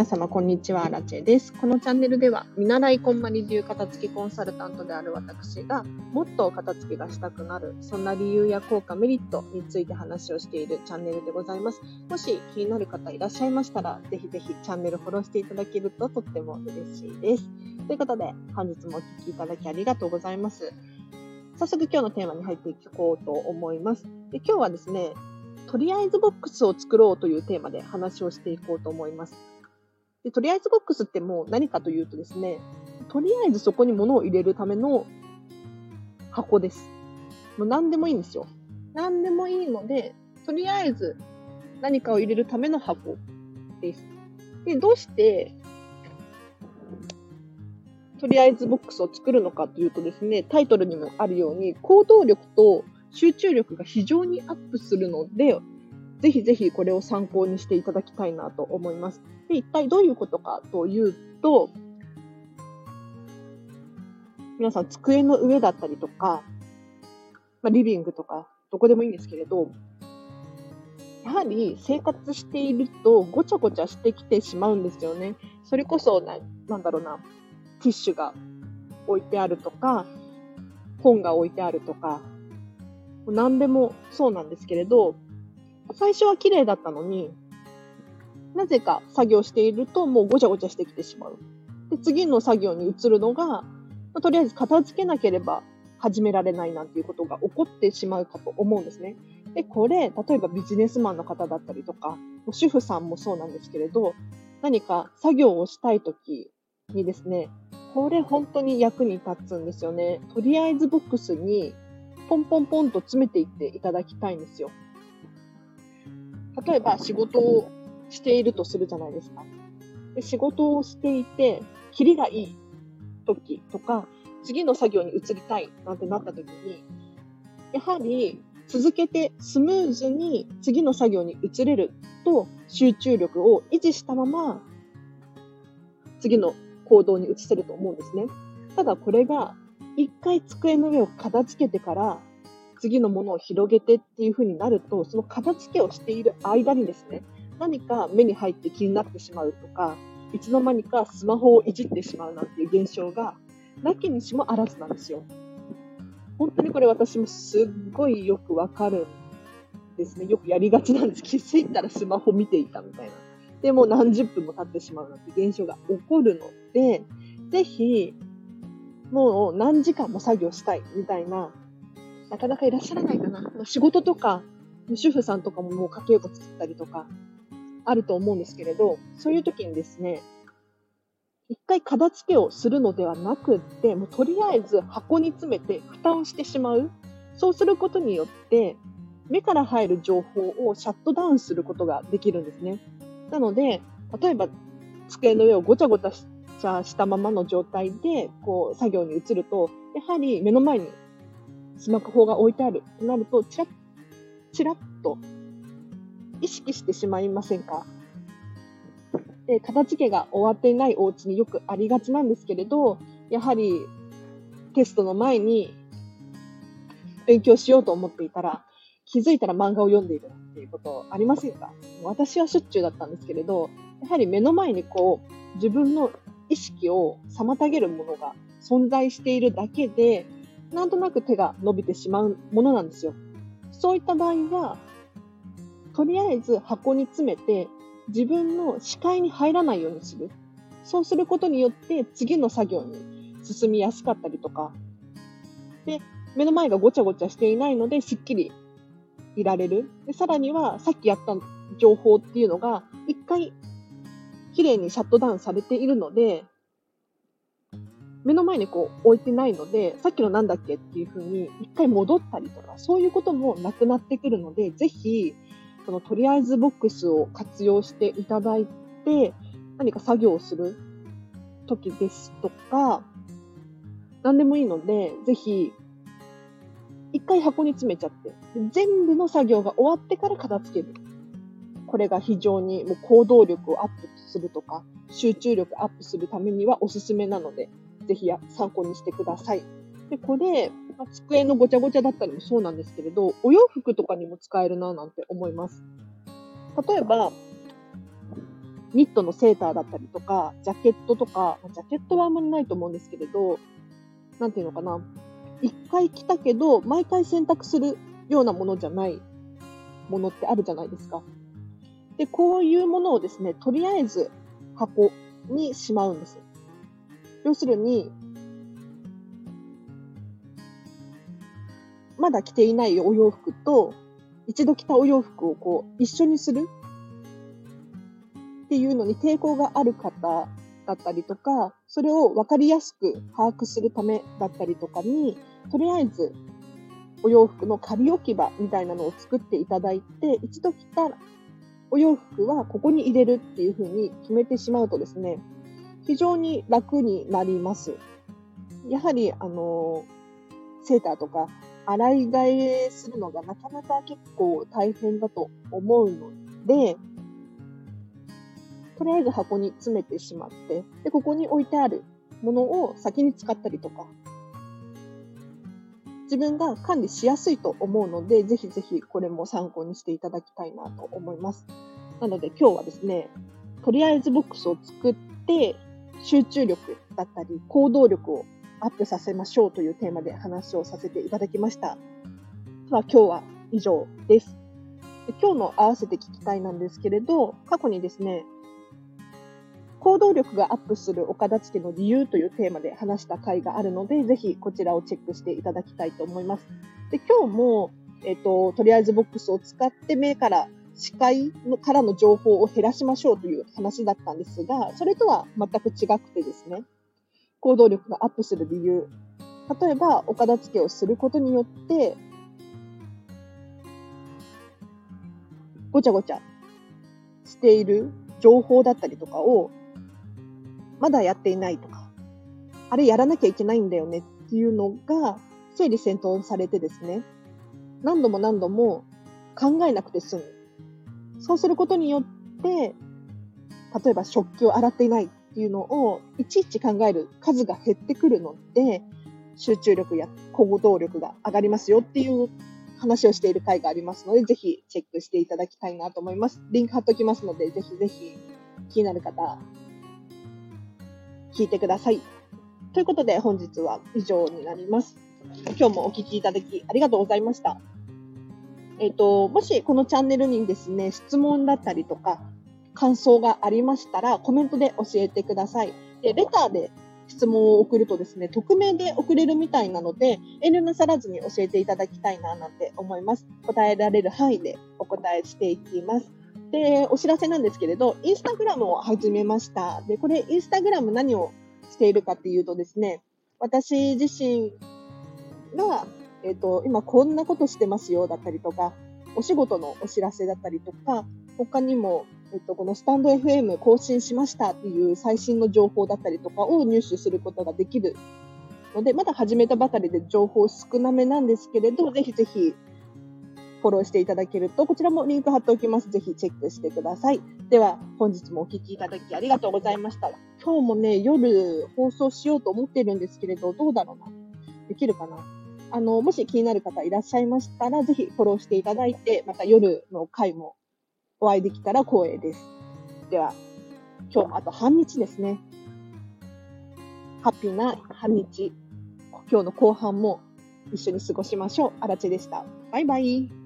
皆様、こんにちは。ラチェです。このチャンネルでは、見習いこんまり流片付きコンサルタントである私が、もっと片付けがしたくなる、そんな理由や効果、メリットについて話をしているチャンネルでございます。もし気になる方いらっしゃいましたら、ぜひぜひチャンネルフォローしていただけるととっても嬉しいです。ということで、本日もお聴きいただきありがとうございます。早速今日のテーマに入っていこうと思います。で今日はですね、とりあえずボックスを作ろうというテーマで話をしていこうと思います。でとりあえずボックスってもう何かというとですね、とりあえずそこに物を入れるための箱です。もう何でもいいんですよ。何でもいいので、とりあえず何かを入れるための箱です。で、どうしてとりあえずボックスを作るのかというとですね、タイトルにもあるように、行動力と集中力が非常にアップするので、ぜひぜひこれを参考にしていただきたいなと思います。で、一体どういうことかというと、皆さん机の上だったりとか、まあ、リビングとか、どこでもいいんですけれど、やはり生活しているとごちゃごちゃしてきてしまうんですよね。それこそな、なんだろうな、ティッシュが置いてあるとか、本が置いてあるとか、何でもそうなんですけれど、最初は綺麗だったのに、なぜか作業しているともうごちゃごちゃしてきてしまう。で、次の作業に移るのが、まあ、とりあえず片付けなければ始められないなんていうことが起こってしまうかと思うんですね。で、これ、例えばビジネスマンの方だったりとか、主婦さんもそうなんですけれど、何か作業をしたいときにですね、これ本当に役に立つんですよね。とりあえずボックスにポンポンポンと詰めていっていただきたいんですよ。例えば仕事をしているとするじゃないですか。で仕事をしていて、キリがいい時とか、次の作業に移りたいなんてなった時に、やはり続けてスムーズに次の作業に移れると集中力を維持したまま次の行動に移せると思うんですね。ただこれが一回机の上を片付けてから次のものを広げてっていう風になると、その片付けをしている間にですね、何か目に入って気になってしまうとか、いつの間にかスマホをいじってしまうなんていう現象が、なきにしもあらずなんですよ。本当にこれ私もすっごいよくわかるんですね。よくやりがちなんです。気づいたらスマホ見ていたみたいな。でも何十分も経ってしまうなんて現象が起こるので、ぜひもう何時間も作業したいみたいな、なかなかいらっしゃらないかな。仕事とか、主婦さんとかももう家計簿作ったりとか、あると思うんですけれど、そういう時にですね、一回片付けをするのではなくって、もうとりあえず箱に詰めて蓋をしてしまう。そうすることによって、目から入る情報をシャットダウンすることができるんですね。なので、例えば机の上をごちゃごちゃしたままの状態で、こう、作業に移ると、やはり目の前にスマホが置いてあるとなると、チラッ、チラッと意識してしまいませんか？で、片付けが終わっていないお家によくありがちなんですけれど、やはりテストの前に勉強しようと思っていたら、気づいたら漫画を読んでいるっていうことありませんか？私はしょっちゅうだったんですけれど、やはり目の前にこう、自分の意識を妨げるものが存在しているだけで、なんとなく手が伸びてしまうものなんですよ。そういった場合は、とりあえず箱に詰めて自分の視界に入らないようにする。そうすることによって次の作業に進みやすかったりとか、で、目の前がごちゃごちゃしていないので、しっきりいられる。で、さらには、さっきやった情報っていうのが、一回綺麗にシャットダウンされているので、目の前にこう置いてないので、さっきのなんだっけっていう風に一回戻ったりとか、そういうこともなくなってくるので、ぜひ、そのとりあえずボックスを活用していただいて、何か作業をする時ですとか、何でもいいので、ぜひ、一回箱に詰めちゃって、全部の作業が終わってから片付ける。これが非常にもう行動力をアップするとか、集中力アップするためにはおすすめなので、ぜひ参考にしてください。で、これ、ま机のごちゃごちゃだったりもそうなんですけれど、お洋服とかにも使えるななんて思います。例えば、ニットのセーターだったりとか、ジャケットとか、ジャケットはあんまりないと思うんですけれど、なんていうのかな。一回着たけど、毎回洗濯するようなものじゃないものってあるじゃないですか。で、こういうものをですね、とりあえず箱にしまうんです。要するに、まだ着ていないお洋服と、一度着たお洋服をこう、一緒にするっていうのに抵抗がある方だったりとか、それを分かりやすく把握するためだったりとかに、とりあえずお洋服の仮置き場みたいなのを作っていただいて、一度着たお洋服はここに入れるっていうふうに決めてしまうとですね、非常に楽になります。やはり、あの、セーターとか洗い替えするのがなかなか結構大変だと思うので、とりあえず箱に詰めてしまって、で、ここに置いてあるものを先に使ったりとか、自分が管理しやすいと思うので、ぜひぜひこれも参考にしていただきたいなと思います。なので今日はですね、とりあえずボックスを作って、集中力だったり行動力をアップさせましょうというテーマで話をさせていただきました。では今日は以上です。で今日の合わせて聞きたいなんですけれど、過去にですね、行動力がアップする岡田付の理由というテーマで話した回があるので、ぜひこちらをチェックしていただきたいと思います。で今日も、えっ、ー、と、とりあえずボックスを使って目から視界のからの情報を減らしましょうという話だったんですが、それとは全く違くてですね、行動力がアップする理由。例えば、お片付けをすることによって、ごちゃごちゃしている情報だったりとかを、まだやっていないとか、あれやらなきゃいけないんだよねっていうのが、整理整頓されてですね、何度も何度も考えなくて済む。そうすることによって、例えば食器を洗っていないっていうのをいちいち考える数が減ってくるので、集中力や行動力が上がりますよっていう話をしている回がありますので、ぜひチェックしていただきたいなと思います。リンク貼っときますので、ぜひぜひ気になる方、聞いてください。ということで本日は以上になります。今日もお聴きいただきありがとうございました。えっ、ー、と、もしこのチャンネルにですね、質問だったりとか、感想がありましたら、コメントで教えてください。で、レターで質問を送るとですね、匿名で送れるみたいなので、遠慮なさらずに教えていただきたいななんて思います。答えられる範囲でお答えしていきます。で、お知らせなんですけれど、インスタグラムを始めました。で、これ、インスタグラム何をしているかっていうとですね、私自身が、えっ、ー、と、今こんなことしてますよだったりとか、お仕事のお知らせだったりとか、他にも、えっと、このスタンド FM 更新しましたっていう最新の情報だったりとかを入手することができるので、まだ始めたばかりで情報少なめなんですけれど、ぜひぜひフォローしていただけると、こちらもリンク貼っておきます。ぜひチェックしてください。では、本日もお聴きいただきありがとうございました。今日もね、夜放送しようと思ってるんですけれど、どうだろうな。できるかな？あの、もし気になる方いらっしゃいましたら、ぜひフォローしていただいて、また夜の回もお会いできたら光栄です。では、今日もあと半日ですね。ハッピーな半日、今日の後半も一緒に過ごしましょう。あらちでした。バイバイ。